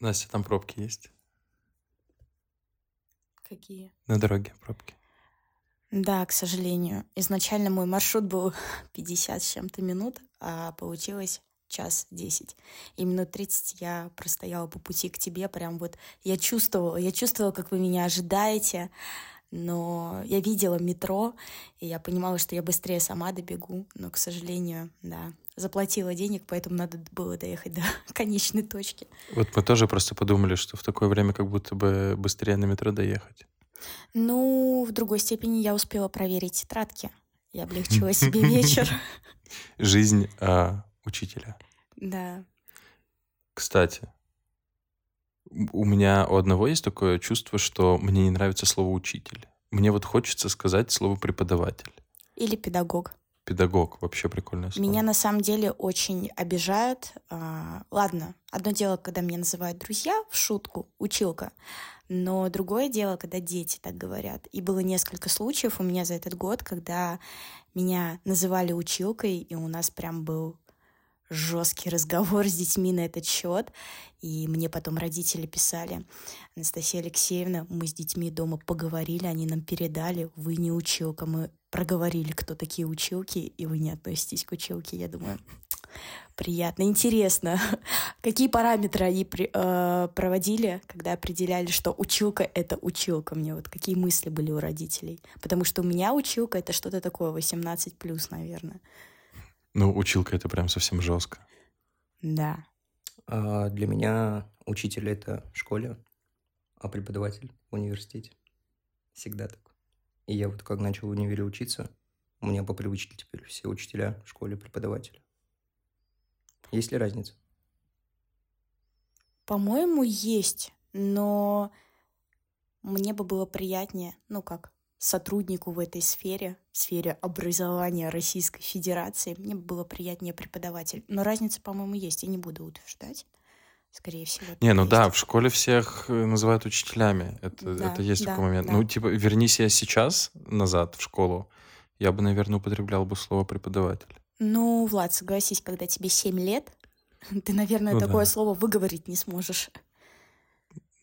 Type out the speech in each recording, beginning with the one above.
Настя, там пробки есть? Какие? На дороге пробки. Да, к сожалению. Изначально мой маршрут был 50 с чем-то минут, а получилось час десять. И минут тридцать я простояла по пути к тебе, прям вот я чувствовала, я чувствовала, как вы меня ожидаете, но я видела метро, и я понимала, что я быстрее сама добегу, но, к сожалению, да, заплатила денег, поэтому надо было доехать до конечной точки. Вот мы тоже просто подумали, что в такое время как будто бы быстрее на метро доехать. Ну, в другой степени я успела проверить тетрадки. Я облегчила себе вечер. Жизнь а, учителя. Да. Кстати, у меня у одного есть такое чувство, что мне не нравится слово «учитель». Мне вот хочется сказать слово «преподаватель». Или педагог. Педагог вообще прикольное слово. Меня на самом деле очень обижают. А, ладно, одно дело, когда меня называют друзья в шутку, училка, но другое дело, когда дети так говорят. И было несколько случаев у меня за этот год, когда меня называли училкой, и у нас прям был жесткий разговор с детьми на этот счет. И мне потом родители писали, Анастасия Алексеевна, мы с детьми дома поговорили, они нам передали, вы не училка, мы проговорили, кто такие училки, и вы не относитесь к училке. Я думаю, приятно, интересно. Какие параметры они при, э, проводили, когда определяли, что училка — это училка? Мне вот какие мысли были у родителей? Потому что у меня училка — это что-то такое 18+, наверное. Ну, училка это прям совсем жестко. Да. А для меня учитель это в школе, а преподаватель в университете. Всегда так. И я вот как начал в универе учиться, у меня по привычке теперь все учителя в школе преподаватели. Есть ли разница? По-моему, есть, но мне бы было приятнее, ну как, сотруднику в этой сфере, в сфере образования Российской Федерации, мне было приятнее преподаватель. Но разница, по-моему, есть, я не буду утверждать. Скорее всего. Не, ну есть. да, в школе всех э, называют учителями. Это, да, это есть да, такой момент. Да. Ну, типа, вернись я сейчас назад в школу, я бы, наверное, употреблял бы слово преподаватель. Ну, Влад, согласись, когда тебе 7 лет, ты, наверное, ну, такое да. слово выговорить не сможешь.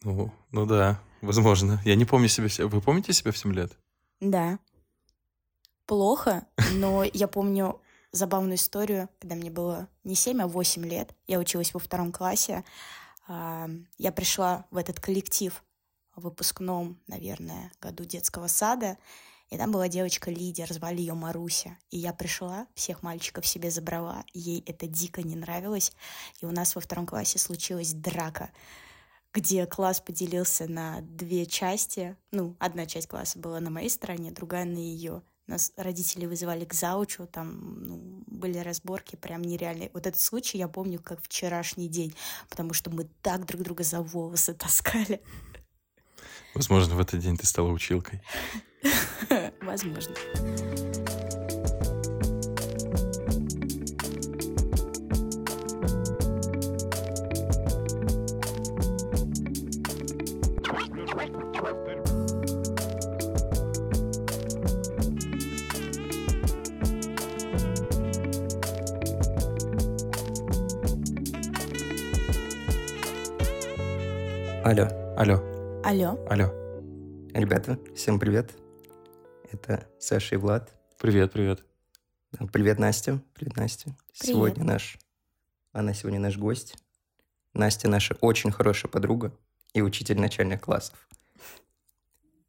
Ну, ну да, возможно. Я не помню себя. Вы помните себя в 7 лет? Да. Плохо, но я помню забавную историю, когда мне было не 7, а 8 лет. Я училась во втором классе. А, я пришла в этот коллектив в выпускном, наверное, году детского сада, и там была девочка-лидер, звали ее Маруся. И я пришла, всех мальчиков себе забрала, ей это дико не нравилось. И у нас во втором классе случилась драка где класс поделился на две части. Ну, одна часть класса была на моей стороне, другая на ее. Нас родители вызывали к заучу, там ну, были разборки прям нереальные. Вот этот случай я помню как вчерашний день, потому что мы так друг друга за волосы таскали. Возможно, в этот день ты стала училкой. Возможно. Алло. Алло. Алло. Ребята, всем привет. Это Саша и Влад. Привет, привет. Привет, Настя. Привет, Настя. Привет. Сегодня наш... Она сегодня наш гость. Настя наша очень хорошая подруга и учитель начальных классов.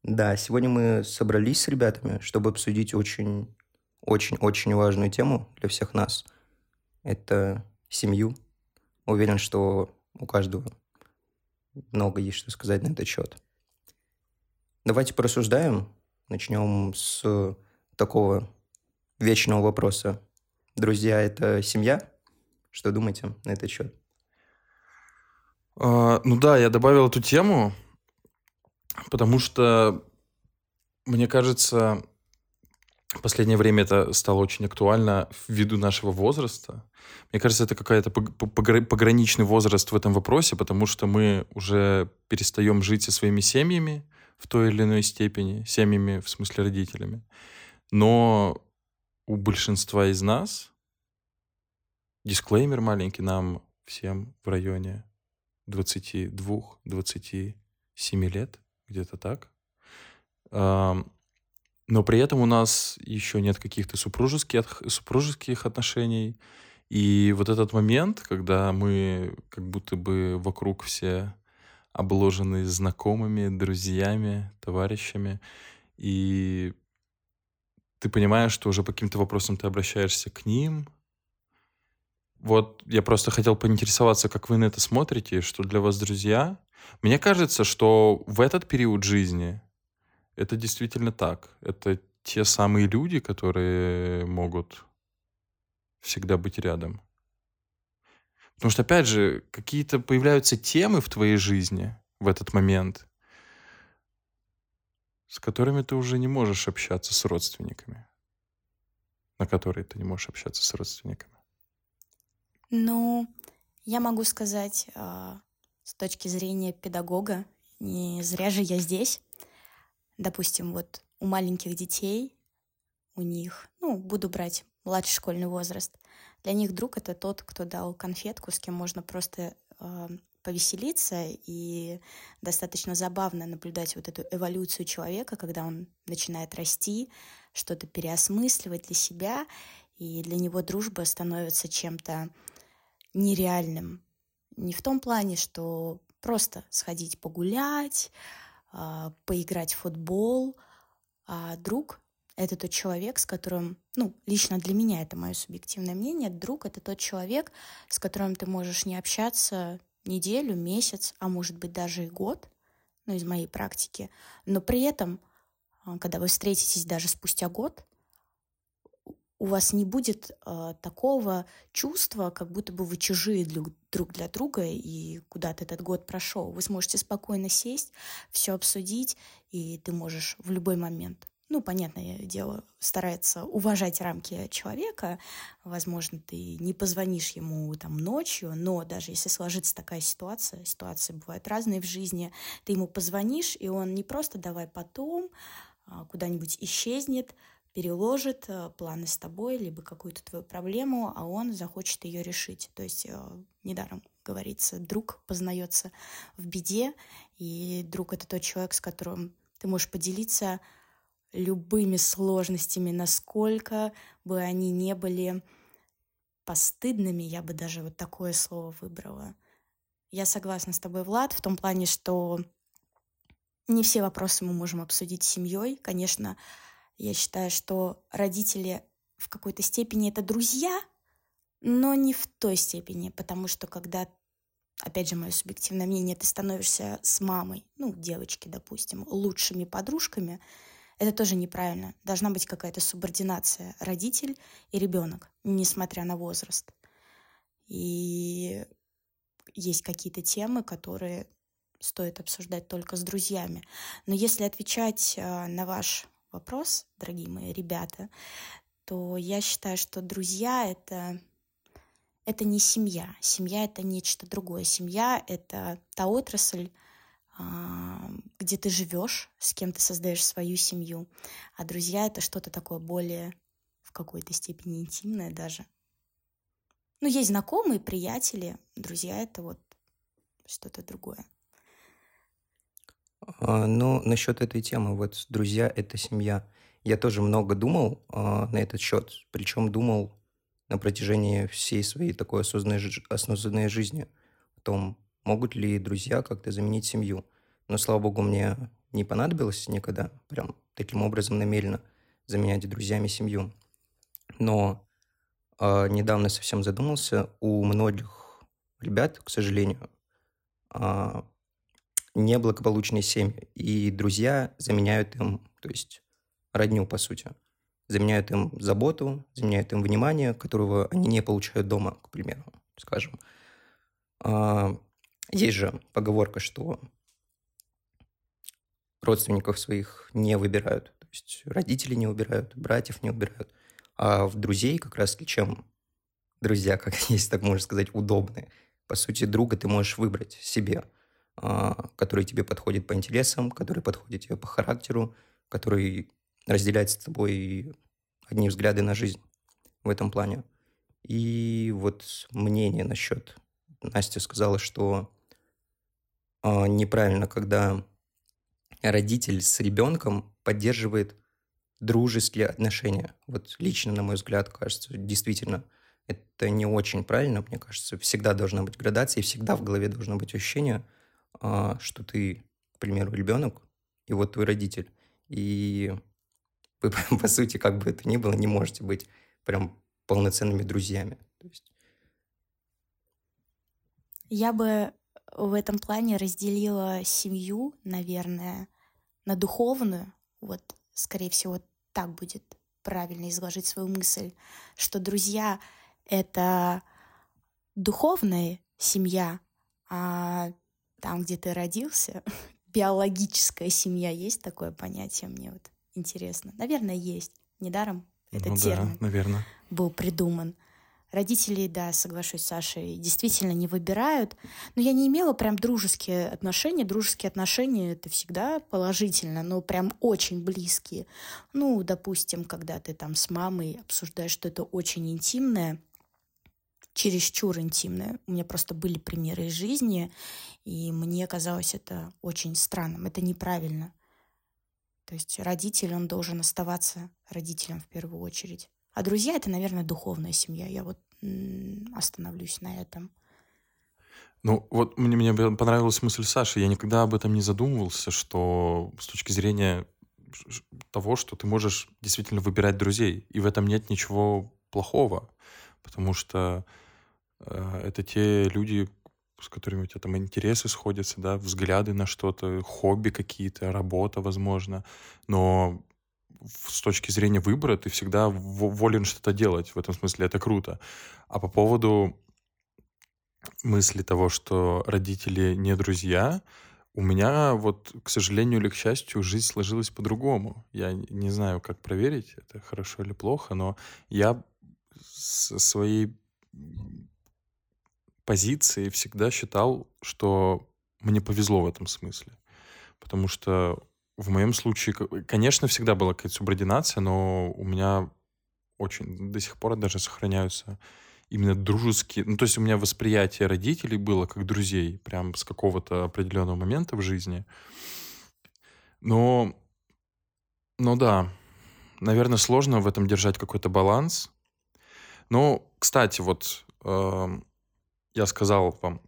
Да, сегодня мы собрались с ребятами, чтобы обсудить очень, очень, очень важную тему для всех нас. Это семью. Уверен, что у каждого много есть что сказать на этот счет. Давайте порассуждаем. Начнем с такого вечного вопроса. Друзья, это семья? Что думаете на этот счет? А, ну да, я добавил эту тему, потому что, мне кажется, в последнее время это стало очень актуально ввиду нашего возраста. Мне кажется, это какая-то пограничный возраст в этом вопросе, потому что мы уже перестаем жить со своими семьями в той или иной степени, семьями в смысле родителями. Но у большинства из нас, дисклеймер маленький нам всем в районе 22-27 лет, где-то так. Но при этом у нас еще нет каких-то супружеских, супружеских отношений. И вот этот момент, когда мы как будто бы вокруг все обложены знакомыми, друзьями, товарищами, и ты понимаешь, что уже по каким-то вопросам ты обращаешься к ним. Вот я просто хотел поинтересоваться, как вы на это смотрите, что для вас друзья. Мне кажется, что в этот период жизни это действительно так. Это те самые люди, которые могут всегда быть рядом. Потому что, опять же, какие-то появляются темы в твоей жизни в этот момент, с которыми ты уже не можешь общаться с родственниками, на которые ты не можешь общаться с родственниками. Ну, я могу сказать э, с точки зрения педагога, не зря же я здесь. Допустим, вот у маленьких детей, у них, ну, буду брать младший школьный возраст, для них друг — это тот, кто дал конфетку, с кем можно просто э, повеселиться, и достаточно забавно наблюдать вот эту эволюцию человека, когда он начинает расти, что-то переосмысливать для себя, и для него дружба становится чем-то нереальным. Не в том плане, что просто сходить погулять, поиграть в футбол, а друг это тот человек, с которым, ну, лично для меня это мое субъективное мнение, друг — это тот человек, с которым ты можешь не общаться неделю, месяц, а может быть даже и год, ну, из моей практики, но при этом, а, когда вы встретитесь даже спустя год, у вас не будет э, такого чувства, как будто бы вы чужие друг, для друга, и куда-то этот год прошел. Вы сможете спокойно сесть, все обсудить, и ты можешь в любой момент ну, понятное дело, старается уважать рамки человека. Возможно, ты не позвонишь ему там ночью, но даже если сложится такая ситуация, ситуации бывают разные в жизни, ты ему позвонишь, и он не просто давай потом а, куда-нибудь исчезнет, переложит э, планы с тобой, либо какую-то твою проблему, а он захочет ее решить. То есть э, недаром говорится, друг познается в беде, и друг — это тот человек, с которым ты можешь поделиться любыми сложностями, насколько бы они не были постыдными, я бы даже вот такое слово выбрала. Я согласна с тобой, Влад, в том плане, что не все вопросы мы можем обсудить с семьей. Конечно, я считаю, что родители в какой-то степени это друзья, но не в той степени, потому что когда, опять же, мое субъективное мнение, ты становишься с мамой, ну, девочки, допустим, лучшими подружками, это тоже неправильно. Должна быть какая-то субординация родитель и ребенок, несмотря на возраст. И есть какие-то темы, которые стоит обсуждать только с друзьями. Но если отвечать э, на ваш вопрос, дорогие мои ребята, то я считаю, что друзья это это не семья. Семья это нечто другое. Семья это та отрасль, а, где ты живешь, с кем ты создаешь свою семью. А друзья — это что-то такое более в какой-то степени интимное даже. Ну, есть знакомые, приятели, друзья — это вот что-то другое. А, ну, насчет этой темы, вот друзья — это семья. Я тоже много думал а, на этот счет, причем думал на протяжении всей своей такой осознанной, осознанной жизни о том, могут ли друзья как-то заменить семью. Но, слава богу, мне не понадобилось никогда прям таким образом намеренно заменять друзьями семью. Но э, недавно совсем задумался, у многих ребят, к сожалению, э, неблагополучные семьи, и друзья заменяют им, то есть родню, по сути, заменяют им заботу, заменяют им внимание, которого они не получают дома, к примеру, скажем. А, есть же поговорка, что родственников своих не выбирают. То есть родители не выбирают, братьев не выбирают. А в друзей как раз чем друзья, как есть, так можно сказать, удобны. По сути, друга ты можешь выбрать себе, который тебе подходит по интересам, который подходит тебе по характеру, который разделяет с тобой одни взгляды на жизнь в этом плане. И вот мнение насчет... Настя сказала, что э, неправильно, когда родитель с ребенком поддерживает дружеские отношения. Вот лично, на мой взгляд, кажется, действительно, это не очень правильно, мне кажется. Всегда должна быть градация, и всегда в голове должно быть ощущение, а, что ты, к примеру, ребенок, и вот твой родитель. И вы, по сути, как бы это ни было, не можете быть прям полноценными друзьями. То есть... Я бы в этом плане разделила семью, наверное, на духовную. Вот, скорее всего, так будет правильно изложить свою мысль, что друзья — это духовная семья, а там, где ты родился, биологическая семья, есть такое понятие мне вот интересно? Наверное, есть. Недаром этот ну, термин да, наверное. был придуман. Родители, да, соглашусь с Сашей, действительно не выбирают. Но я не имела прям дружеские отношения. Дружеские отношения — это всегда положительно, но прям очень близкие. Ну, допустим, когда ты там с мамой обсуждаешь что-то очень интимное, чересчур интимное. У меня просто были примеры из жизни, и мне казалось это очень странным. Это неправильно. То есть родитель, он должен оставаться родителем в первую очередь. А друзья — это, наверное, духовная семья. Я вот остановлюсь на этом. Ну, вот мне, мне понравилась мысль Саши. Я никогда об этом не задумывался, что с точки зрения того, что ты можешь действительно выбирать друзей. И в этом нет ничего плохого. Потому что это те люди, с которыми у тебя там интересы сходятся, да, взгляды на что-то, хобби какие-то, работа, возможно. Но с точки зрения выбора ты всегда волен что-то делать. В этом смысле это круто. А по поводу мысли того, что родители не друзья, у меня вот, к сожалению или к счастью, жизнь сложилась по-другому. Я не знаю, как проверить, это хорошо или плохо, но я со своей позиции всегда считал, что мне повезло в этом смысле. Потому что в моем случае, конечно, всегда была какая-то субординация, но у меня очень до сих пор даже сохраняются именно дружеские... Ну, то есть у меня восприятие родителей было как друзей, прям с какого-то определенного момента в жизни. Но, но да, наверное, сложно в этом держать какой-то баланс. Но, кстати, вот э, я сказал вам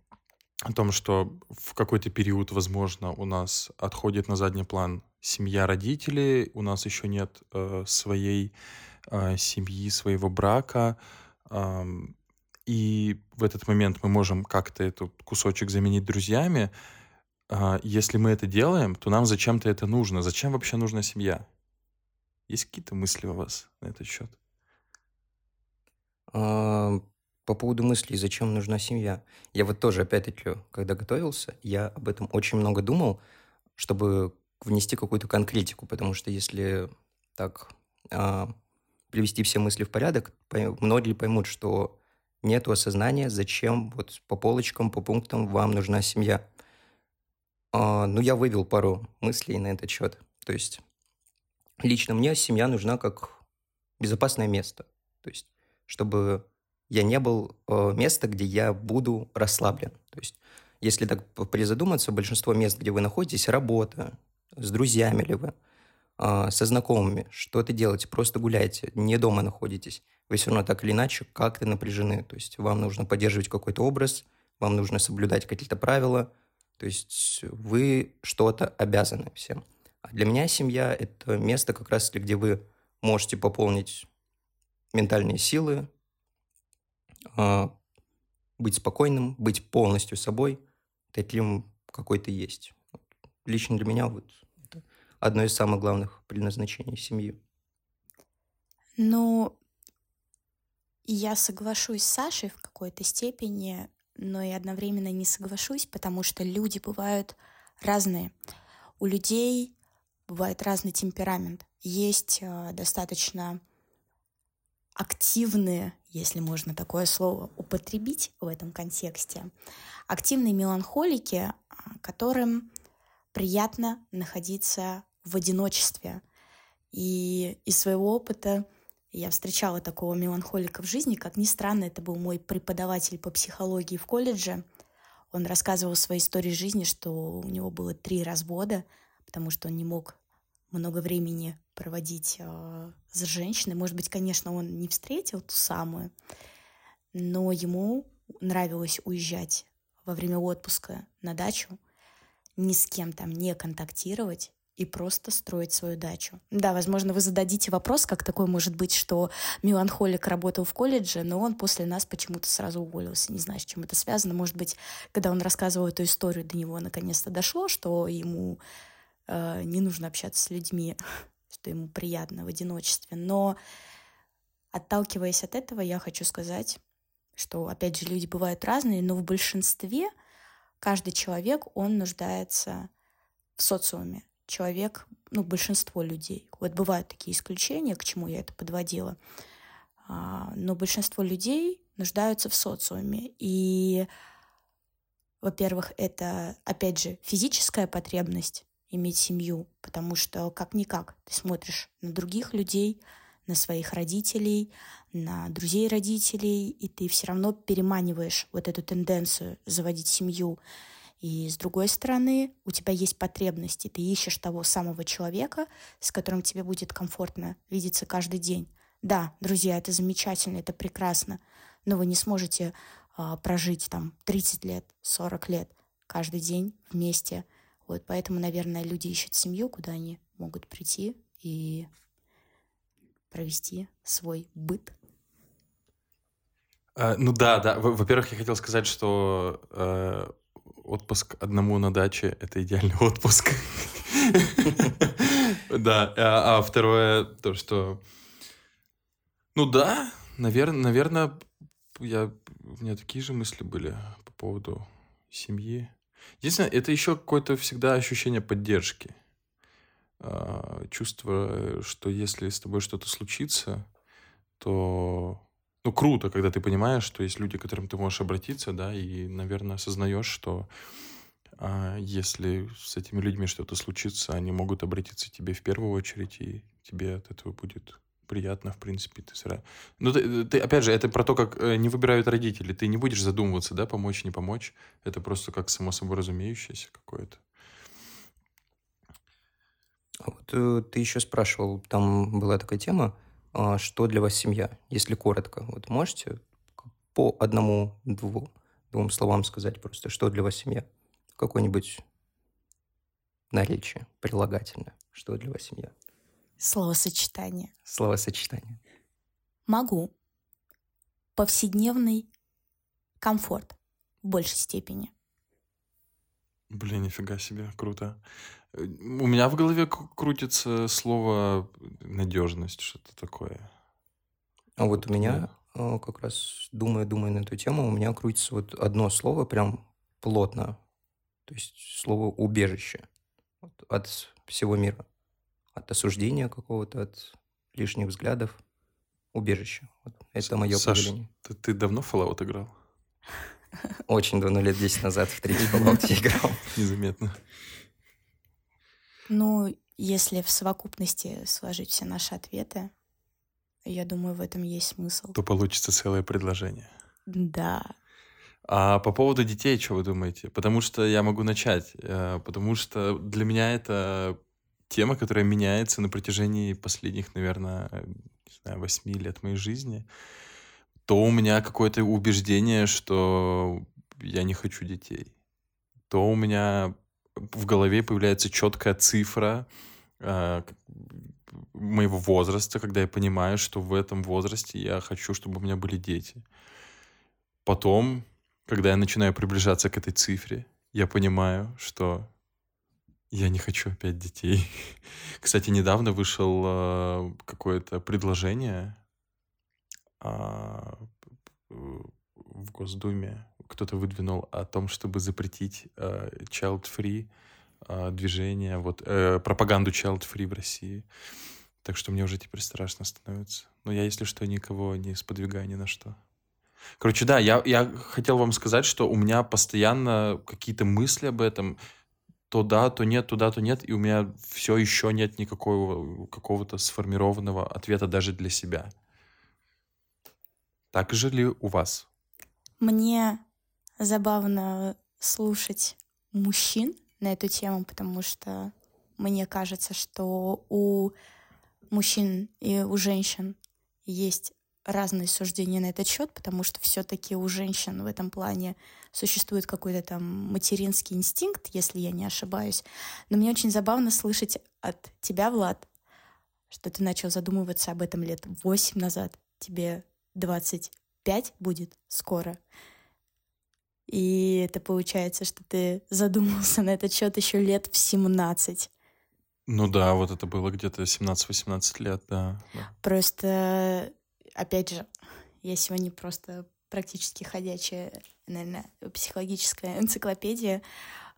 о том, что в какой-то период, возможно, у нас отходит на задний план семья родителей, у нас еще нет э, своей э, семьи, своего брака, э, и в этот момент мы можем как-то этот кусочек заменить друзьями. Э, если мы это делаем, то нам зачем-то это нужно. Зачем вообще нужна семья? Есть какие-то мысли у вас на этот счет? По поводу мыслей, зачем нужна семья. Я вот тоже, опять-таки, когда готовился, я об этом очень много думал, чтобы внести какую-то конкретику, потому что если так а, привести все мысли в порядок, многие поймут, что нет осознания, зачем вот по полочкам, по пунктам вам нужна семья. А, ну, я вывел пару мыслей на этот счет. То есть лично мне семья нужна как безопасное место. То есть чтобы я не был э, место, где я буду расслаблен. То есть, если так призадуматься, большинство мест, где вы находитесь, работа, с друзьями ли вы, э, со знакомыми, что-то делаете, просто гуляете, не дома находитесь, вы все равно так или иначе как-то напряжены. То есть, вам нужно поддерживать какой-то образ, вам нужно соблюдать какие-то правила, то есть, вы что-то обязаны всем. А для меня семья – это место как раз, где вы можете пополнить ментальные силы, быть спокойным, быть полностью собой, таким, какой ты есть. Лично для меня вот это одно из самых главных предназначений семьи. Ну, я соглашусь с Сашей в какой-то степени, но и одновременно не соглашусь, потому что люди бывают разные. У людей бывает разный темперамент. Есть э, достаточно активные, если можно такое слово употребить в этом контексте, активные меланхолики, а, которым приятно находиться в одиночестве. И из своего опыта я встречала такого меланхолика в жизни. Как ни странно, это был мой преподаватель по психологии в колледже. Он рассказывал в своей истории жизни, что у него было три развода, потому что он не мог много времени проводить э, с женщиной. Может быть, конечно, он не встретил ту самую, но ему нравилось уезжать во время отпуска на дачу, ни с кем там не контактировать и просто строить свою дачу. Да, возможно, вы зададите вопрос, как такое может быть, что меланхолик работал в колледже, но он после нас почему-то сразу уволился. Не знаю, с чем это связано. Может быть, когда он рассказывал эту историю, до него наконец-то дошло, что ему э, не нужно общаться с людьми, что ему приятно в одиночестве. Но отталкиваясь от этого, я хочу сказать, что, опять же, люди бывают разные, но в большинстве каждый человек, он нуждается в социуме человек, ну, большинство людей. Вот бывают такие исключения, к чему я это подводила. А, но большинство людей нуждаются в социуме. И, во-первых, это, опять же, физическая потребность иметь семью, потому что как-никак ты смотришь на других людей, на своих родителей, на друзей родителей, и ты все равно переманиваешь вот эту тенденцию заводить семью. И с другой стороны, у тебя есть потребности, ты ищешь того самого человека, с которым тебе будет комфортно видеться каждый день. Да, друзья, это замечательно, это прекрасно, но вы не сможете э, прожить там 30 лет, 40 лет каждый день вместе. Вот поэтому, наверное, люди ищут семью, куда они могут прийти и провести свой быт. А, ну да, да. Во-первых, я хотел сказать, что э, отпуск одному на даче — это идеальный отпуск. Да, а, а второе, то, что... Ну да, наверное, я, у меня такие же мысли были по поводу семьи. Единственное, это еще какое-то всегда ощущение поддержки. А, чувство, что если с тобой что-то случится, то ну, круто, когда ты понимаешь, что есть люди, к которым ты можешь обратиться, да, и, наверное, осознаешь, что а, если с этими людьми что-то случится, они могут обратиться к тебе в первую очередь, и тебе от этого будет приятно, в принципе. Ты сразу... Ну, ты, ты, опять же, это про то, как э, не выбирают родители. Ты не будешь задумываться, да, помочь, не помочь. Это просто как само собой разумеющееся какое-то. Вот э, ты еще спрашивал, там была такая тема, а, что для вас семья, если коротко. Вот можете по одному, двум, двум словам сказать просто, что для вас семья? Какое-нибудь наречие, прилагательное. Что для вас семья? Словосочетание. Словосочетание. Могу. Повседневный комфорт в большей степени. Блин, нифига себе, круто. У меня в голове крутится слово надежность, что-то такое. А вот у меня э, как раз думая, думая на эту тему, у меня крутится вот одно слово прям плотно. То есть слово убежище вот, от всего мира. От осуждения какого-то, от лишних взглядов. Убежище. Вот, это мое Саш, поведение. Ты, ты давно Fallout играл? Очень давно, лет 10 назад в третий Fallout играл. Незаметно. Ну, если в совокупности сложить все наши ответы, я думаю, в этом есть смысл. То получится целое предложение. Да. А по поводу детей, что вы думаете? Потому что я могу начать. Э, потому что для меня это тема, которая меняется на протяжении последних, наверное, не знаю, восьми лет моей жизни. То у меня какое-то убеждение, что я не хочу детей. То у меня в голове появляется четкая цифра э, моего возраста, когда я понимаю, что в этом возрасте я хочу, чтобы у меня были дети. Потом, когда я начинаю приближаться к этой цифре, я понимаю, что я не хочу опять детей. Кстати, недавно вышел э, какое-то предложение э, в Госдуме кто-то выдвинул о том, чтобы запретить э, child-free э, движение, вот, пропаганду child-free в России. Так что мне уже теперь страшно становится. Но я, если что, никого не сподвигаю ни на что. Короче, да, я, я хотел вам сказать, что у меня постоянно какие-то мысли об этом. То да, то нет, туда, то нет. И у меня все еще нет никакого какого-то сформированного ответа даже для себя. Так же ли у вас? Мне забавно слушать мужчин на эту тему, потому что мне кажется, что у мужчин и у женщин есть разные суждения на этот счет, потому что все-таки у женщин в этом плане существует какой-то там материнский инстинкт, если я не ошибаюсь. Но мне очень забавно слышать от тебя, Влад, что ты начал задумываться об этом лет восемь назад. Тебе 25 будет скоро. И это получается, что ты задумался на этот счет еще лет в 17. Ну да, вот это было где-то 17-18 лет, да. да. Просто, опять же, я сегодня просто практически ходячая, наверное, психологическая энциклопедия.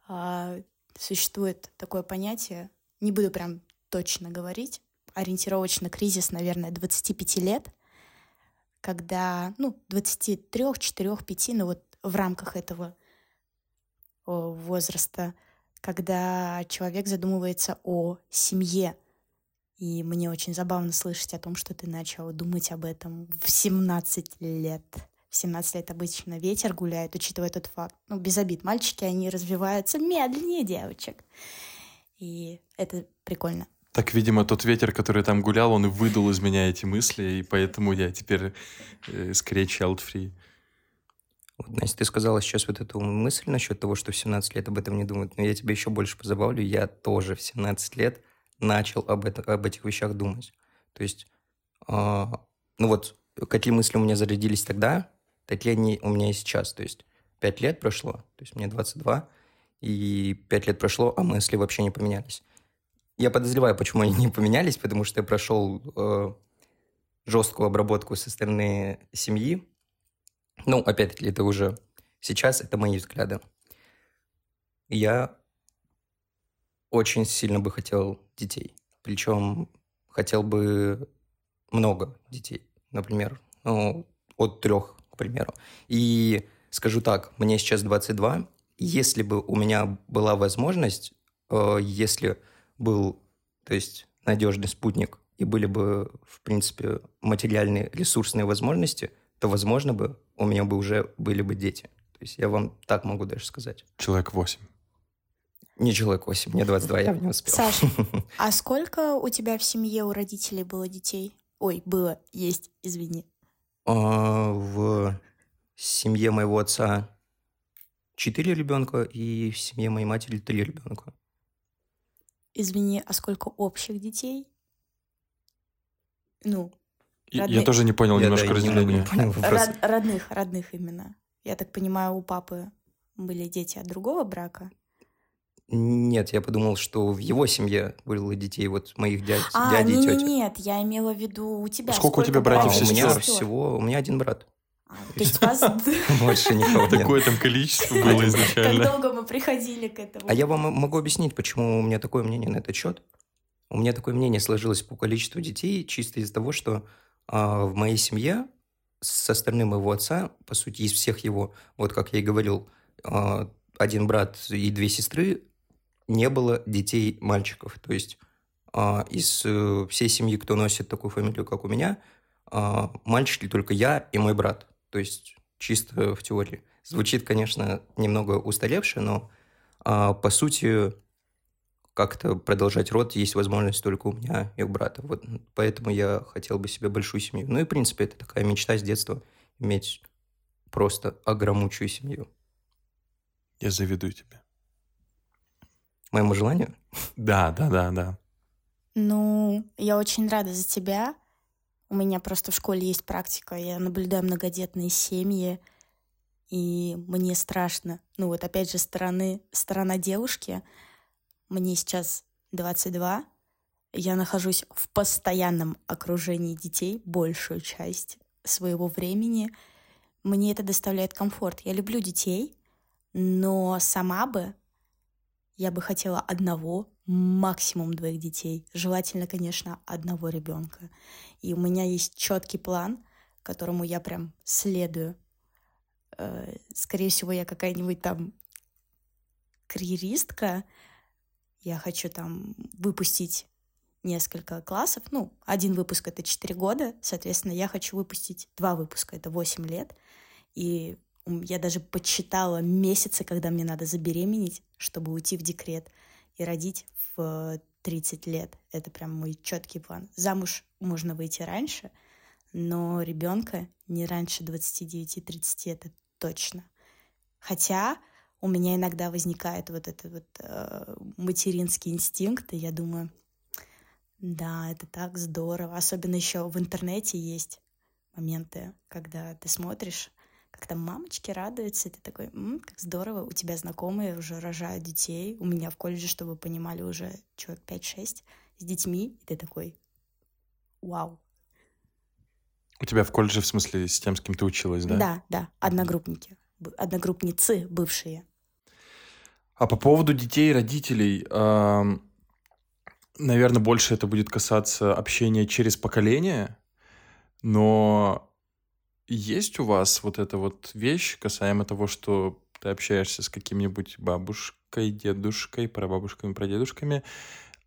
А, существует такое понятие, не буду прям точно говорить, ориентировочно кризис, наверное, 25 лет, когда, ну, 23, 4, 5, ну вот в рамках этого возраста, когда человек задумывается о семье. И мне очень забавно слышать о том, что ты начал думать об этом в 17 лет. В 17 лет обычно ветер гуляет, учитывая тот факт. Ну, без обид, мальчики, они развиваются медленнее девочек. И это прикольно. Так, видимо, тот ветер, который там гулял, он и выдул из меня эти мысли, и поэтому я теперь э, скорее child-free. Вот, Настя, ты сказала сейчас вот эту мысль насчет того, что в 17 лет об этом не думают, но я тебе еще больше позабавлю. Я тоже в 17 лет начал об, это, об этих вещах думать. То есть, э, ну вот, какие мысли у меня зарядились тогда, такие они у меня и сейчас. То есть, 5 лет прошло, то есть мне 22, и 5 лет прошло, а мысли вообще не поменялись. Я подозреваю, почему они не поменялись, потому что я прошел э, жесткую обработку со стороны семьи, ну, опять-таки, это уже сейчас, это мои взгляды. Я очень сильно бы хотел детей. Причем хотел бы много детей, например, ну, от трех, к примеру. И скажу так, мне сейчас 22, если бы у меня была возможность, э, если был, то есть, надежный спутник, и были бы, в принципе, материальные ресурсные возможности, то, возможно бы, у меня бы уже были бы дети. То есть я вам так могу даже сказать. Человек 8. Не человек 8, мне 22, я не успел. Саша, а сколько у тебя в семье у родителей было детей? Ой, было, есть, извини. А, в семье моего отца четыре ребенка, и в семье моей матери три ребенка. Извини, а сколько общих детей? Ну, я, я тоже не понял я, немножко да, разделения. Род, родных, родных именно. Я так понимаю, у папы были дети от другого брака? Нет, я подумал, что в его семье было детей вот моих дядь, а, дядей не, и тети. Нет, я имела в виду у тебя. Сколько, сколько у тебя братьев и сестер? У меня всего, у меня один брат. А, то есть вас... Больше никого нет. Такое там количество было изначально. Как долго мы приходили к этому? А я вам могу объяснить, почему у меня такое мнение на этот счет. У меня такое мнение сложилось по количеству детей чисто из-за того, что а, в моей семье со стороны моего отца, по сути, из всех его, вот как я и говорил, а, один брат и две сестры, не было детей мальчиков. То есть а, из э, всей семьи, кто носит такую фамилию, как у меня, мальчики только я и мой брат. То есть чисто в теории. Звучит, конечно, немного устаревше, но по сути как-то продолжать род есть возможность только у меня и у брата. Вот поэтому я хотел бы себе большую семью. Ну и, в принципе, это такая мечта с детства иметь просто огромучую семью. Я завидую тебе. Моему желанию? Да, да, да, да. Ну, я очень рада за тебя. У меня просто в школе есть практика. Я наблюдаю многодетные семьи, и мне страшно. Ну вот опять же стороны, сторона девушки — мне сейчас 22. Я нахожусь в постоянном окружении детей большую часть своего времени. Мне это доставляет комфорт. Я люблю детей, но сама бы я бы хотела одного, максимум двоих детей. Желательно, конечно, одного ребенка. И у меня есть четкий план, которому я прям следую. Э, скорее всего, я какая-нибудь там карьеристка, я хочу там выпустить несколько классов. Ну, один выпуск — это 4 года, соответственно, я хочу выпустить два выпуска — это 8 лет. И Я даже подсчитала месяцы, когда мне надо забеременеть, чтобы уйти в декрет и родить в 30 лет. Это прям мой четкий план. Замуж можно выйти раньше, но ребенка не раньше 29-30, это точно. Хотя у меня иногда возникает вот этот вот э, материнский инстинкт, и я думаю, да, это так здорово. Особенно еще в интернете есть моменты, когда ты смотришь, как там мамочки радуются, и ты такой, М, как здорово, у тебя знакомые уже рожают детей. У меня в колледже, чтобы вы понимали, уже человек 5-6 с детьми, и ты такой, вау. У тебя в колледже, в смысле, с тем, с кем ты училась, да? Да, да, одногруппники, одногруппницы бывшие. А по поводу детей и родителей, наверное, больше это будет касаться общения через поколение, но есть у вас вот эта вот вещь касаемо того, что ты общаешься с каким-нибудь бабушкой, дедушкой, прабабушками, прадедушками,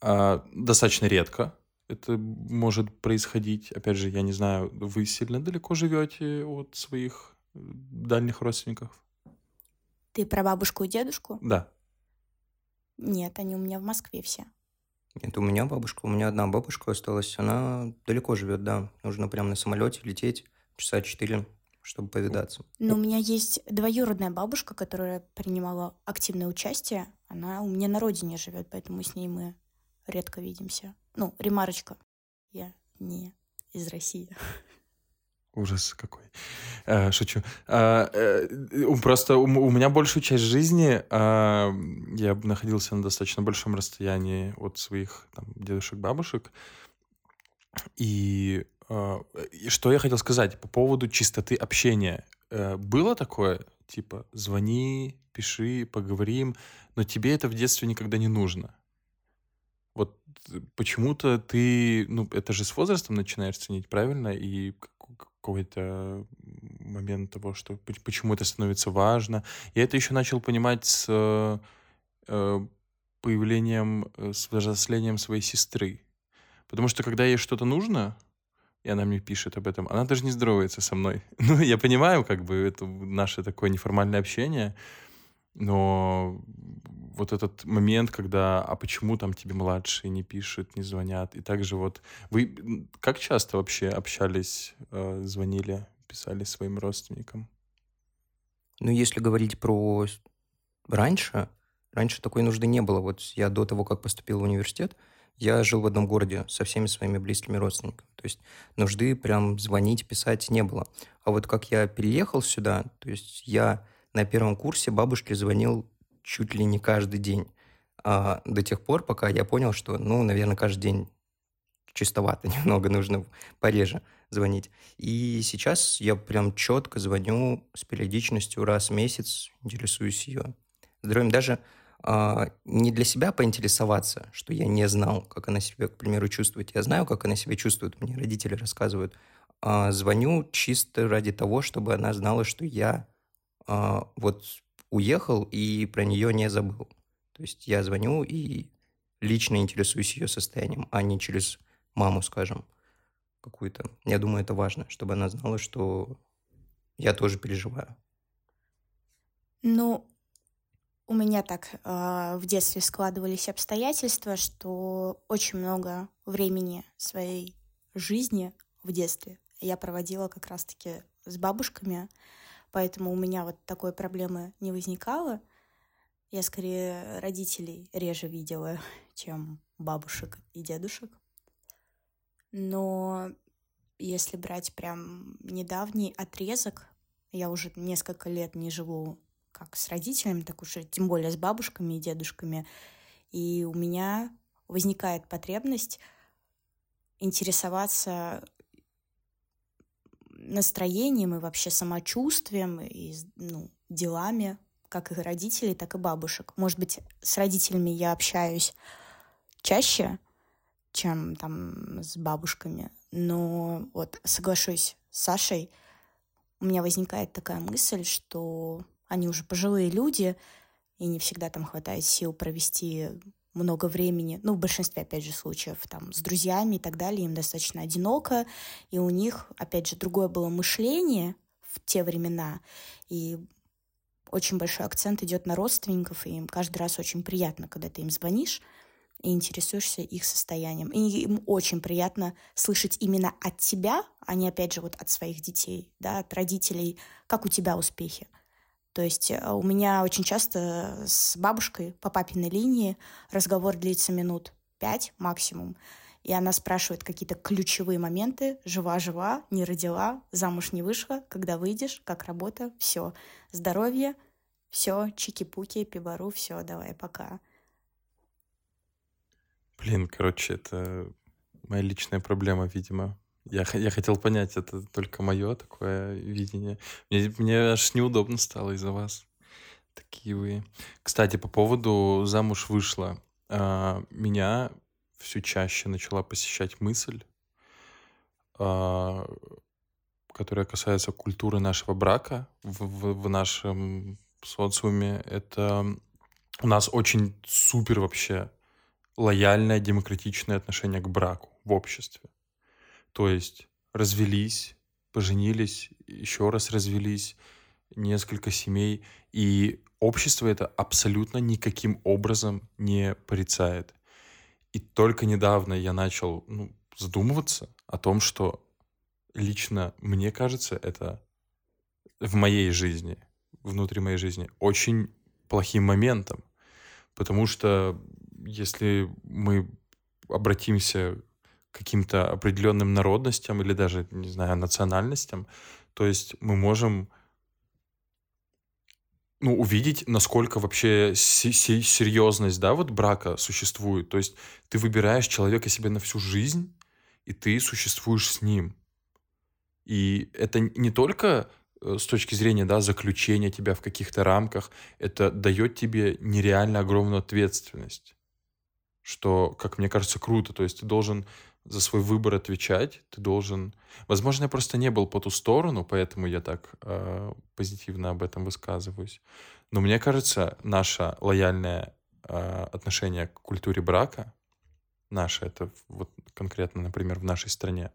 э, достаточно редко это может происходить. Опять же, я не знаю, вы сильно далеко живете от своих э, дальних родственников? Ты про бабушку и дедушку? Да. Нет, они у меня в Москве все. Это у меня бабушка, у меня одна бабушка осталась, она далеко живет, да. Нужно прямо на самолете лететь часа четыре, чтобы повидаться. Но у меня есть двоюродная бабушка, которая принимала активное участие. Она у меня на родине живет, поэтому с ней мы редко видимся. Ну, ремарочка. Я не из России. Ужас какой. А, шучу. А, а, просто у, меня большую часть жизни а, я находился на достаточно большом расстоянии от своих там, дедушек, бабушек. И что я хотел сказать по поводу чистоты общения. А, было такое, типа, звони, пиши, поговорим, но тебе это в детстве никогда не нужно. Вот почему-то ты, ну, это же с возрастом начинаешь ценить, правильно? И какой-то момент того, что почему это становится важно. Я это еще начал понимать с э, появлением, э, с взрослением своей сестры. Потому что когда ей что-то нужно, и она мне пишет об этом, она даже не здоровается со мной. Ну, я понимаю, как бы, это наше такое неформальное общение, но вот этот момент, когда, а почему там тебе младшие не пишут, не звонят, и также вот вы как часто вообще общались, э, звонили, писали своим родственникам? Ну, если говорить про раньше, раньше такой нужды не было. Вот я до того, как поступил в университет, я жил в одном городе со всеми своими близкими родственниками. То есть нужды прям звонить, писать не было. А вот как я переехал сюда, то есть я на первом курсе бабушке звонил чуть ли не каждый день. А, до тех пор, пока я понял, что, ну, наверное, каждый день чистовато немного, нужно пореже звонить. И сейчас я прям четко звоню с периодичностью раз в месяц, интересуюсь ее здоровьем. Даже не для себя поинтересоваться, что я не знал, как она себя, к примеру, чувствует. Я знаю, как она себя чувствует, мне родители рассказывают. А, звоню чисто ради того, чтобы она знала, что я а, вот уехал и про нее не забыл. То есть я звоню и лично интересуюсь ее состоянием, а не через маму, скажем, какую-то. Я думаю, это важно, чтобы она знала, что я тоже переживаю. Ну, у меня так э, в детстве складывались обстоятельства, что очень много времени своей жизни в детстве я проводила как раз-таки с бабушками, Поэтому у меня вот такой проблемы не возникало. Я скорее родителей реже видела, чем бабушек и дедушек. Но если брать прям недавний отрезок, я уже несколько лет не живу как с родителями, так уже тем более с бабушками и дедушками. И у меня возникает потребность интересоваться настроением и вообще самочувствием и ну, делами как и родителей, так и бабушек. Может быть, с родителями я общаюсь чаще, чем там с бабушками. Но вот соглашусь с Сашей, у меня возникает такая мысль, что они уже пожилые люди, и не всегда там хватает сил провести много времени, ну, в большинстве, опять же, случаев, там, с друзьями и так далее, им достаточно одиноко, и у них, опять же, другое было мышление в те времена. И очень большой акцент идет на родственников, и им каждый раз очень приятно, когда ты им звонишь и интересуешься их состоянием. И им очень приятно слышать именно от тебя, а не, опять же, вот от своих детей, да, от родителей, как у тебя успехи. То есть э, у меня очень часто с бабушкой по папиной линии разговор длится минут пять максимум. И она спрашивает какие-то ключевые моменты. Жива-жива, не родила, замуж не вышла, когда выйдешь, как работа, все. Здоровье, все, чики-пуки, пибару, все, давай, пока. Блин, короче, это моя личная проблема, видимо. Я, я хотел понять, это только мое такое видение. Мне, мне аж неудобно стало из-за вас. Такие вы. Кстати, по поводу «замуж вышла». А, меня все чаще начала посещать мысль, а, которая касается культуры нашего брака в, в, в нашем социуме. Это у нас очень супер вообще лояльное, демократичное отношение к браку в обществе. То есть развелись, поженились, еще раз развелись, несколько семей, и общество это абсолютно никаким образом не порицает. И только недавно я начал ну, задумываться о том, что лично мне кажется, это в моей жизни, внутри моей жизни, очень плохим моментом. Потому что если мы обратимся каким-то определенным народностям или даже, не знаю, национальностям, то есть мы можем ну, увидеть, насколько вообще серьезность, да, вот брака существует. То есть ты выбираешь человека себе на всю жизнь, и ты существуешь с ним. И это не только э, с точки зрения, да, заключения тебя в каких-то рамках, это дает тебе нереально огромную ответственность что, как мне кажется, круто. То есть ты должен за свой выбор отвечать, ты должен... Возможно, я просто не был по ту сторону, поэтому я так э, позитивно об этом высказываюсь. Но мне кажется, наше лояльное э, отношение к культуре брака, наше, это вот конкретно, например, в нашей стране,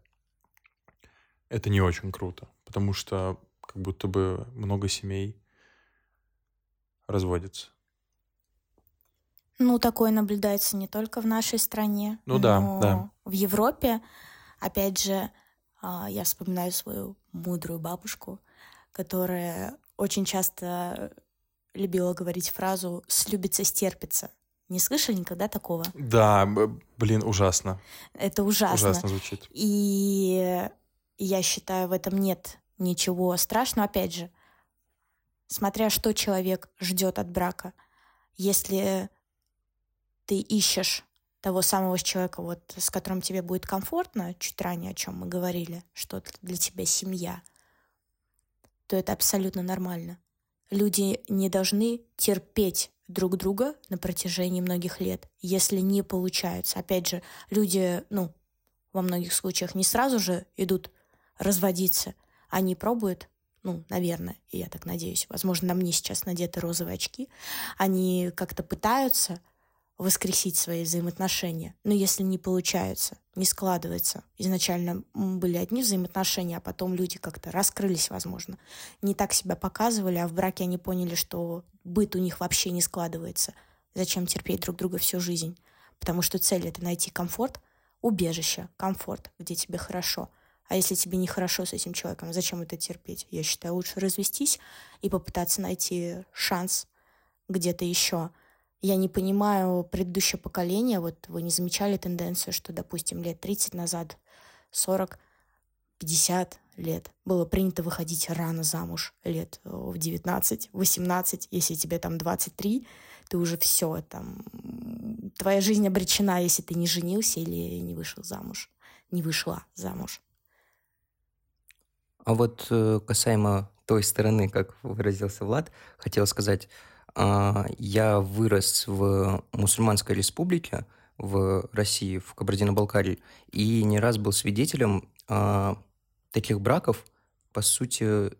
это не очень круто, потому что как будто бы много семей разводятся. Ну, такое наблюдается не только в нашей стране, ну, но да, да. в Европе. Опять же, а, я вспоминаю свою мудрую бабушку, которая очень часто любила говорить фразу «слюбится, стерпится». Не слышали никогда такого? Да, блин, ужасно. Это ужасно. Ужасно звучит. И я считаю, в этом нет ничего страшного. Опять же, смотря что человек ждет от брака. Если ты ищешь того самого человека, вот, с которым тебе будет комфортно, чуть ранее о чем мы говорили, что для тебя семья, то это абсолютно нормально. Люди не должны терпеть друг друга на протяжении многих лет, если не получается. Опять же, люди, ну, во многих случаях не сразу же идут разводиться, они пробуют, ну, наверное, и я так надеюсь, возможно, на мне сейчас надеты розовые очки, они как-то пытаются воскресить свои взаимоотношения. Но если не получается, не складывается, изначально были одни взаимоотношения, а потом люди как-то раскрылись, возможно, не так себя показывали, а в браке они поняли, что быт у них вообще не складывается. Зачем терпеть друг друга всю жизнь? Потому что цель — это найти комфорт, убежище, комфорт, где тебе хорошо. А если тебе нехорошо с этим человеком, зачем это терпеть? Я считаю, лучше развестись и попытаться найти шанс где-то еще — я не понимаю предыдущее поколение. Вот вы не замечали тенденцию, что, допустим, лет 30 назад, 40, 50 лет было принято выходить рано замуж, лет э, в 19, 18, если тебе там 23, ты уже все, там, твоя жизнь обречена, если ты не женился или не вышел замуж, не вышла замуж. А вот э, касаемо той стороны, как выразился Влад, хотел сказать, я вырос в мусульманской республике в России, в Кабардино-Балкарии, и не раз был свидетелем а, таких браков, по сути,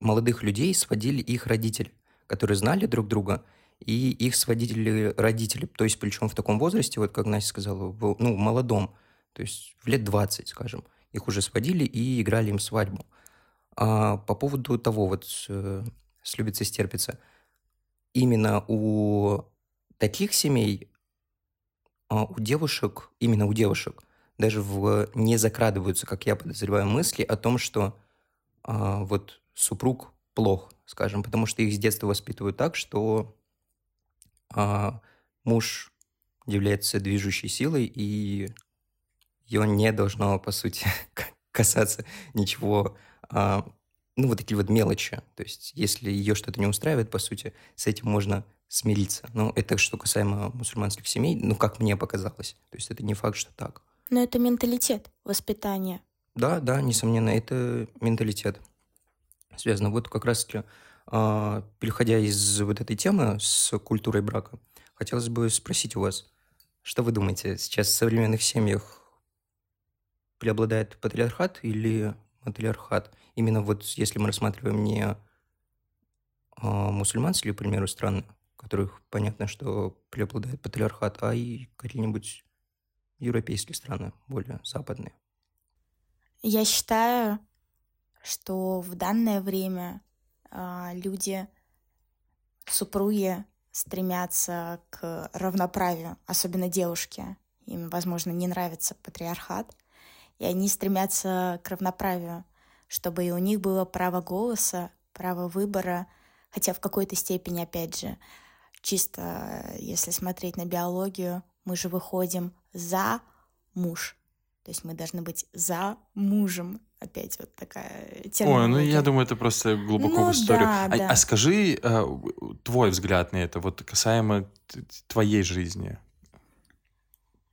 молодых людей сводили их родители, которые знали друг друга, и их сводили родители, то есть причем в таком возрасте, вот как Настя сказала, в, ну, молодом, то есть в лет 20, скажем, их уже сводили и играли им свадьбу. А по поводу того, вот э, слюбится, стерпится, именно у таких семей, а, у девушек, именно у девушек, даже в, не закрадываются, как я подозреваю, мысли о том, что а, вот супруг плох, скажем, потому что их с детства воспитывают так, что а, муж является движущей силой, и ее не должно, по сути, касаться ничего, а, ну, вот такие вот мелочи. То есть, если ее что-то не устраивает, по сути, с этим можно смириться. Ну, это что касаемо мусульманских семей, ну, как мне показалось. То есть, это не факт, что так. Но это менталитет, воспитание. Да, да, несомненно, это менталитет. Связано. Вот как раз-таки, э, переходя из вот этой темы с культурой брака, хотелось бы спросить у вас, что вы думаете, сейчас в современных семьях преобладает патриархат или матриархат? Именно вот если мы рассматриваем не э, мусульманские, к примеру, страны, в которых понятно, что преобладает патриархат, а и какие-нибудь европейские страны, более западные. Я считаю, что в данное время э, люди, супруги стремятся к равноправию, особенно девушки. Им, возможно, не нравится патриархат, и они стремятся к равноправию, чтобы и у них было право голоса, право выбора, хотя в какой-то степени, опять же, чисто если смотреть на биологию, мы же выходим за муж. То есть мы должны быть за мужем. Опять вот такая тема. Ой, ну я думаю, это просто глубоко ну, в историю. Да, а, да. а скажи э, твой взгляд на это, вот касаемо твоей жизни.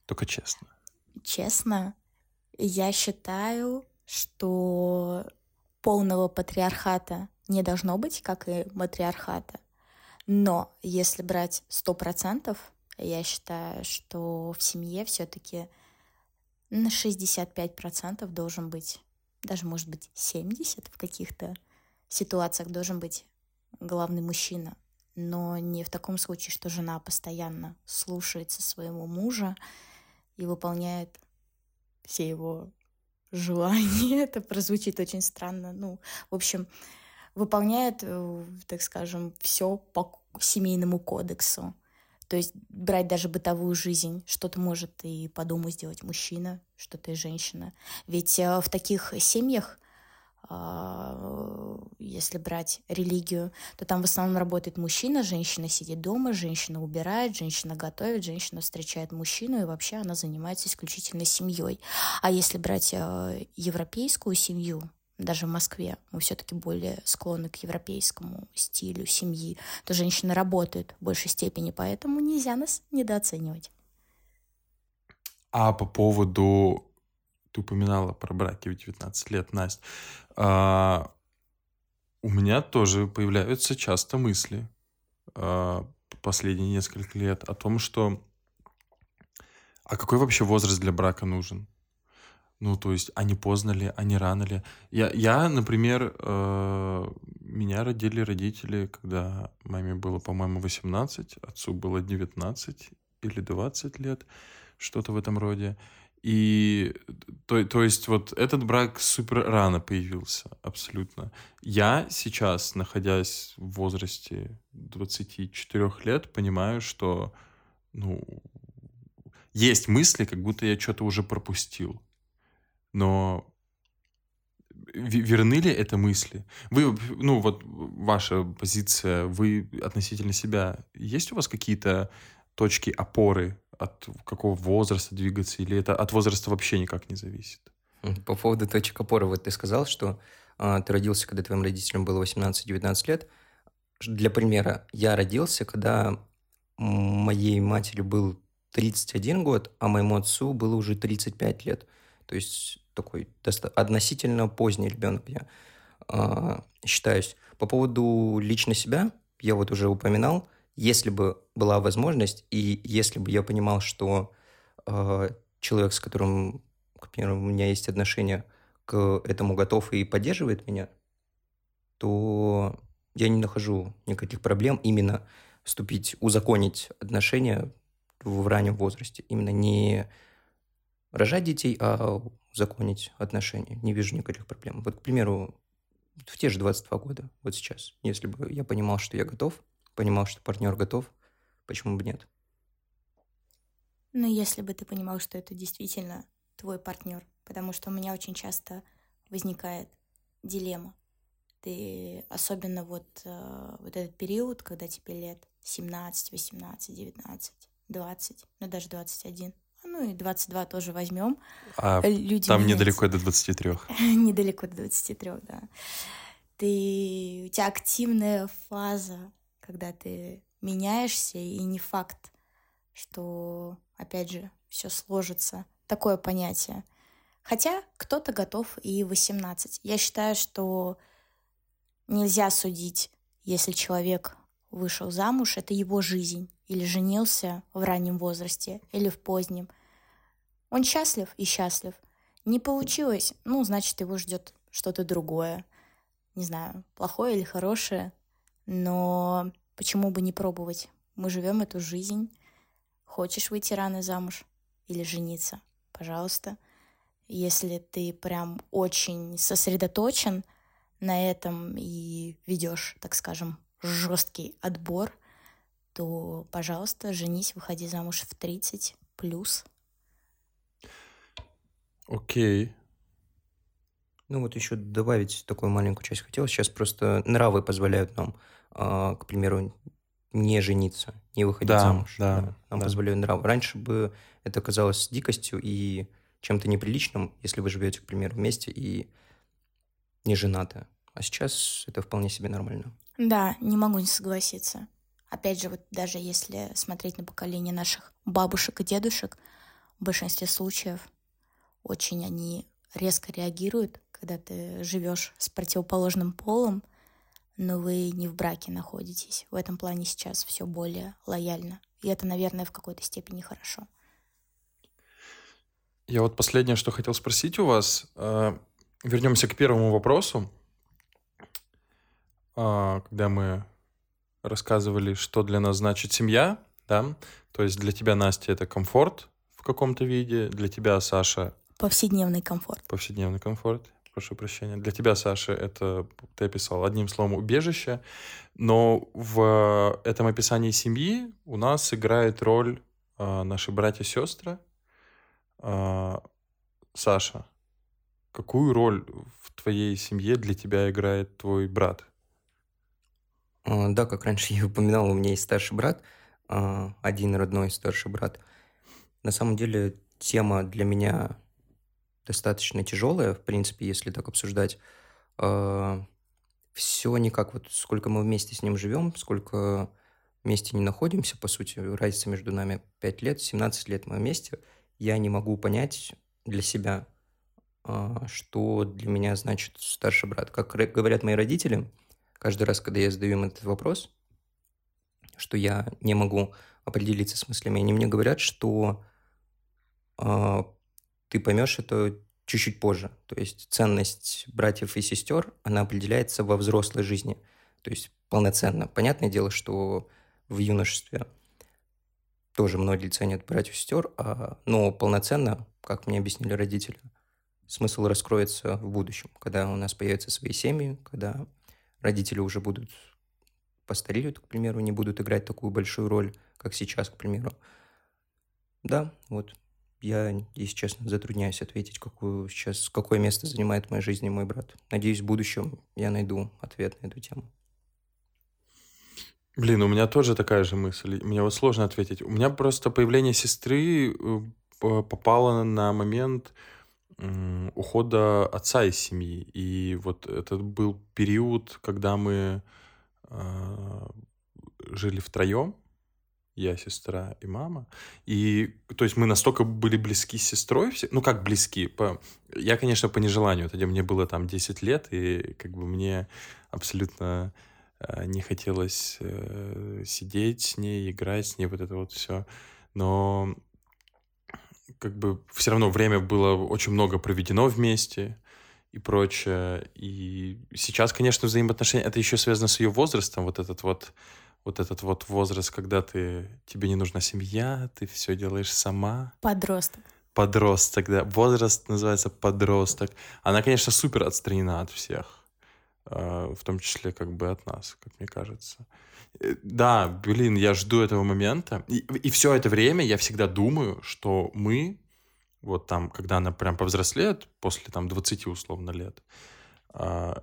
Только честно. Честно, я считаю, что полного патриархата не должно быть, как и матриархата. Но если брать сто процентов, я считаю, что в семье все-таки на 65% должен быть, даже может быть 70% в каких-то ситуациях должен быть главный мужчина. Но не в таком случае, что жена постоянно слушается своего мужа и выполняет все его желания. Это прозвучит очень странно. Ну, в общем, выполняет, так скажем, все по семейному кодексу. То есть брать даже бытовую жизнь, что-то может и по дому сделать мужчина, что-то и женщина. Ведь в таких семьях, если брать религию, то там в основном работает мужчина, женщина сидит дома, женщина убирает, женщина готовит, женщина встречает мужчину, и вообще она занимается исключительно семьей. А если брать европейскую семью, даже в Москве мы все-таки более склонны к европейскому стилю семьи, то женщины работают в большей степени, поэтому нельзя нас недооценивать. А по поводу... Ты упоминала про браки в 19 лет, Настя. А, у меня тоже появляются часто мысли а, последние несколько лет о том, что... А какой вообще возраст для брака нужен? Ну, то есть, а не поздно ли, а не рано ли? Я, я например, э, меня родили родители, когда маме было, по-моему, 18, отцу было 19 или 20 лет, что-то в этом роде. И то, то есть вот этот брак супер рано появился, абсолютно. Я сейчас, находясь в возрасте 24 лет, понимаю, что ну, есть мысли, как будто я что-то уже пропустил но верны ли это мысли? Вы, ну вот ваша позиция, вы относительно себя, есть у вас какие-то точки опоры, от какого возраста двигаться, или это от возраста вообще никак не зависит? По поводу точек опоры, вот ты сказал, что а, ты родился, когда твоим родителям было 18-19 лет. Для примера, я родился, когда моей матери был 31 год, а моему отцу было уже 35 лет. То есть такой относительно поздний ребенок я э, считаюсь. По поводу лично себя, я вот уже упоминал, если бы была возможность, и если бы я понимал, что э, человек, с которым, к примеру, у меня есть отношения, к этому готов и поддерживает меня, то я не нахожу никаких проблем именно вступить, узаконить отношения в раннем возрасте. Именно не рожать детей, а узаконить отношения. Не вижу никаких проблем. Вот, к примеру, в те же 22 года, вот сейчас. Если бы я понимал, что я готов, понимал, что партнер готов, почему бы нет? Ну, если бы ты понимал, что это действительно твой партнер, потому что у меня очень часто возникает дилемма. Ты особенно вот, э, вот этот период, когда тебе лет 17, 18, 19, 20, ну даже 21, а ну и 22 тоже возьмем. А Люди там меняются. недалеко до 23. недалеко до 23, да. Ты, у тебя активная фаза, когда ты меняешься, и не факт, что, опять же, все сложится. Такое понятие. Хотя кто-то готов и 18. Я считаю, что нельзя судить, если человек вышел замуж, это его жизнь, или женился в раннем возрасте, или в позднем. Он счастлив и счастлив. Не получилось, ну, значит, его ждет что-то другое. Не знаю, плохое или хорошее, но почему бы не пробовать? Мы живем эту жизнь. Хочешь выйти рано замуж или жениться? Пожалуйста. Если ты прям очень сосредоточен на этом и ведешь, так скажем, жесткий отбор, то, пожалуйста, женись, выходи замуж в 30 плюс. Окей. Ну вот еще добавить такую маленькую часть хотел. Сейчас просто нравы позволяют нам, к примеру, не жениться, не выходить да, замуж. Да, да. Нам да. позволяют нравы. Раньше бы это казалось дикостью и чем-то неприличным, если вы живете, к примеру, вместе и не женаты. А сейчас это вполне себе нормально. Да, не могу не согласиться. Опять же, вот даже если смотреть на поколение наших бабушек и дедушек, в большинстве случаев очень они резко реагируют, когда ты живешь с противоположным полом, но вы не в браке находитесь. В этом плане сейчас все более лояльно. И это, наверное, в какой-то степени хорошо. Я вот последнее, что хотел спросить у вас. Э, вернемся к первому вопросу. А, когда мы рассказывали, что для нас значит семья, да, то есть для тебя, Настя, это комфорт в каком-то виде, для тебя, Саша... Повседневный комфорт. Повседневный комфорт, прошу прощения. Для тебя, Саша, это, ты описал одним словом, убежище, но в этом описании семьи у нас играет роль э, наши братья-сестры. Э, Саша, какую роль в твоей семье для тебя играет твой брат? А, да, как раньше я упоминал, у меня есть старший брат, а, один родной старший брат. На самом деле тема для меня достаточно тяжелая, в принципе, если так обсуждать. А, Все никак, вот сколько мы вместе с ним живем, сколько вместе не находимся, по сути, разница между нами 5 лет, 17 лет мы вместе, я не могу понять для себя, что для меня значит старший брат. Как говорят мои родители, каждый раз, когда я задаю им этот вопрос, что я не могу определиться с мыслями, они мне говорят, что э, ты поймешь это чуть-чуть позже. То есть ценность братьев и сестер, она определяется во взрослой жизни. То есть полноценно. Понятное дело, что в юношестве тоже многие ценят братьев и сестер, а, но полноценно, как мне объяснили родители, смысл раскроется в будущем, когда у нас появятся свои семьи, когда родители уже будут постареют, к примеру, не будут играть такую большую роль, как сейчас, к примеру. Да, вот. Я, если честно, затрудняюсь ответить, какую сейчас, какое место занимает в моей жизни мой брат. Надеюсь, в будущем я найду ответ на эту тему. Блин, у меня тоже такая же мысль. Мне вот сложно ответить. У меня просто появление сестры э, попало на момент, ухода отца из семьи. И вот это был период, когда мы э, жили втроем, я, сестра и мама. И, то есть, мы настолько были близки с сестрой, все, ну, как близки, по, я, конечно, по нежеланию, тогда мне было там 10 лет, и как бы мне абсолютно э, не хотелось э, сидеть с ней, играть с ней, вот это вот все. Но как бы все равно время было очень много проведено вместе и прочее. И сейчас, конечно, взаимоотношения, это еще связано с ее возрастом, вот этот вот вот этот вот возраст, когда ты тебе не нужна семья, ты все делаешь сама. Подросток. Подросток, да. Возраст называется подросток. Она, конечно, супер отстранена от всех. э, в том числе как бы от нас, как мне кажется. Э, да, блин, я жду этого момента. И, и все это время я всегда думаю, что мы, вот там, когда она прям повзрослеет, после там 20 условно лет, э,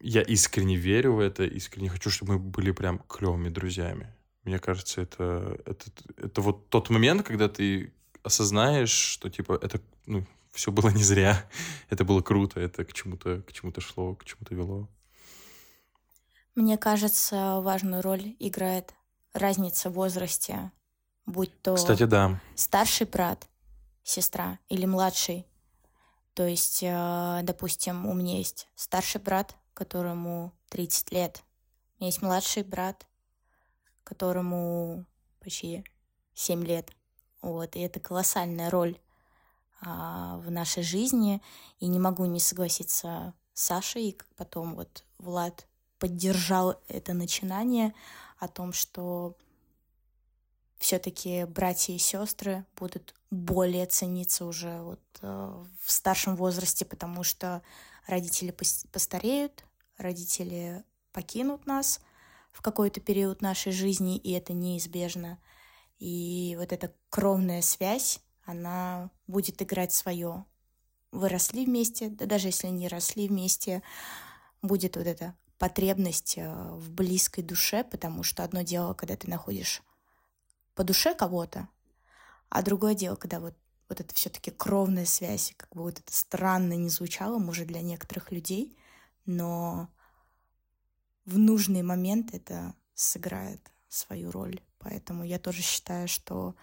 я искренне верю в это, искренне хочу, чтобы мы были прям клевыми друзьями. Мне кажется, это, это, это вот тот момент, когда ты осознаешь, что типа это ну, все было не зря, это было круто, это к чему-то к чему-то шло, к чему-то вело. Мне кажется, важную роль играет разница в возрасте, будь то Кстати, да. старший брат, сестра или младший. То есть, э, допустим, у меня есть старший брат, которому 30 лет. У меня есть младший брат, которому почти 7 лет. Вот, и это колоссальная роль а, в нашей жизни. И не могу не согласиться с Сашей, и потом вот Влад поддержал это начинание о том, что все-таки братья и сестры будут более цениться уже вот э, в старшем возрасте, потому что родители постареют, родители покинут нас в какой-то период нашей жизни, и это неизбежно. И вот эта кровная связь, она будет играть свое. Вы росли вместе, да даже если не росли вместе, будет вот эта потребность э, в близкой душе, потому что одно дело, когда ты находишь по душе кого-то, а другое дело, когда вот, вот это все-таки кровная связь, как бы вот это странно не звучало, может, для некоторых людей, но в нужный момент это сыграет свою роль. Поэтому я тоже считаю, что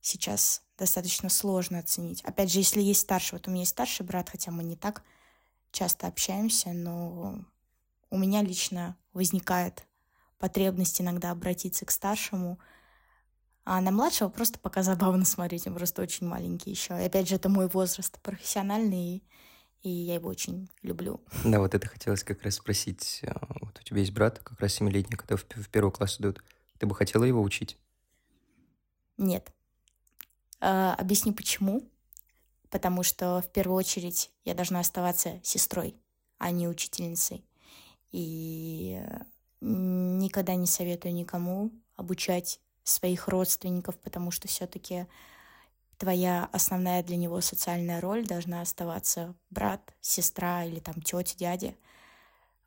сейчас достаточно сложно оценить. Опять же, если есть старший, вот у меня есть старший брат, хотя мы не так часто общаемся, но у меня лично возникает потребность иногда обратиться к старшему, а на младшего просто пока забавно смотреть, он просто очень маленький еще. И опять же, это мой возраст профессиональный, и я его очень люблю. Да, вот это хотелось как раз спросить. А, вот у тебя есть брат, как раз семилетний, когда в, в первый класс идут. Ты бы хотела его учить? Нет. А, объясню почему. Потому что в первую очередь я должна оставаться сестрой, а не учительницей. И никогда не советую никому обучать своих родственников, потому что все-таки твоя основная для него социальная роль должна оставаться брат, сестра или там тетя, дядя.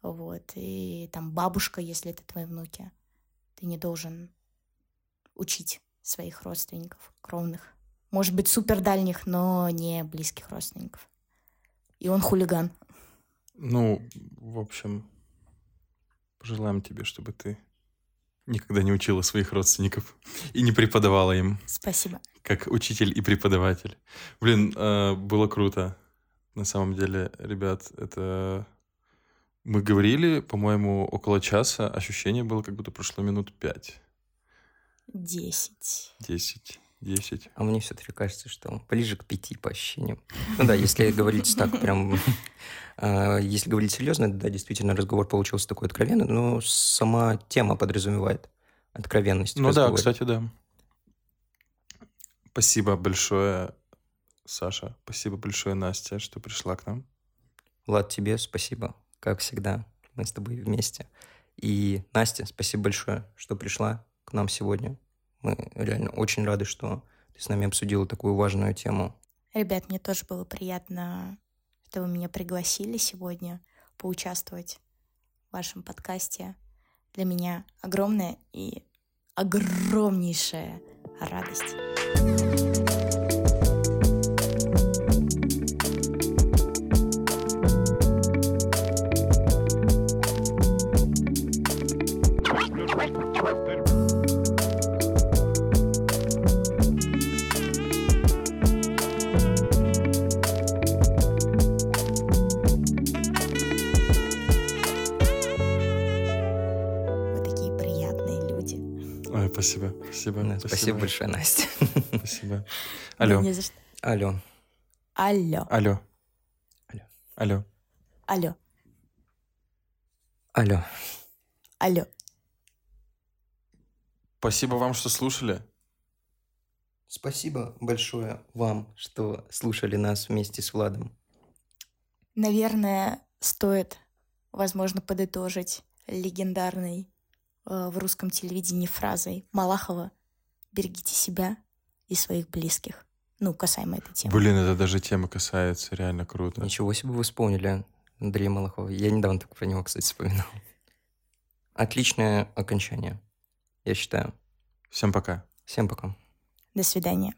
Вот. И там бабушка, если это твои внуки. Ты не должен учить своих родственников, кровных. Может быть, супер дальних, но не близких родственников. И он хулиган. Ну, в общем, пожелаем тебе, чтобы ты никогда не учила своих родственников и не преподавала им. Спасибо. Как учитель и преподаватель. Блин, э, было круто. На самом деле, ребят, это... Мы говорили, по-моему, около часа. Ощущение было, как будто прошло минут пять. Десять. Десять. Десять. А мне все-таки кажется, что ближе к пяти по ощущениям. Ну да, если говорить так прям... А, если говорить серьезно, да, действительно, разговор получился такой откровенный, но сама тема подразумевает откровенность. Ну да, кстати, да. Спасибо большое, Саша. Спасибо большое, Настя, что пришла к нам. Влад, тебе спасибо. Как всегда, мы с тобой вместе. И Настя, спасибо большое, что пришла к нам сегодня. Мы реально очень рады, что ты с нами обсудила такую важную тему. Ребят, мне тоже было приятно, что вы меня пригласили сегодня поучаствовать в вашем подкасте. Для меня огромная и огромнейшая радость. Спасибо, спасибо. Да, спасибо. спасибо большое, Настя. Спасибо. Алло. Не за что. Алло. Алло. Алло. Алло. Алло. Алло. Алло. Алло. Спасибо вам, что слушали. Спасибо большое вам, что слушали нас вместе с Владом. Наверное, стоит возможно, подытожить легендарной э, в русском телевидении фразой Малахова «Берегите себя и своих близких». Ну, касаемо этой темы. Блин, это даже тема касается, реально круто. Ничего себе вы вспомнили Андрея Малахова. Я недавно так про него, кстати, вспоминал. Отличное окончание, я считаю. Всем пока. Всем пока. До свидания.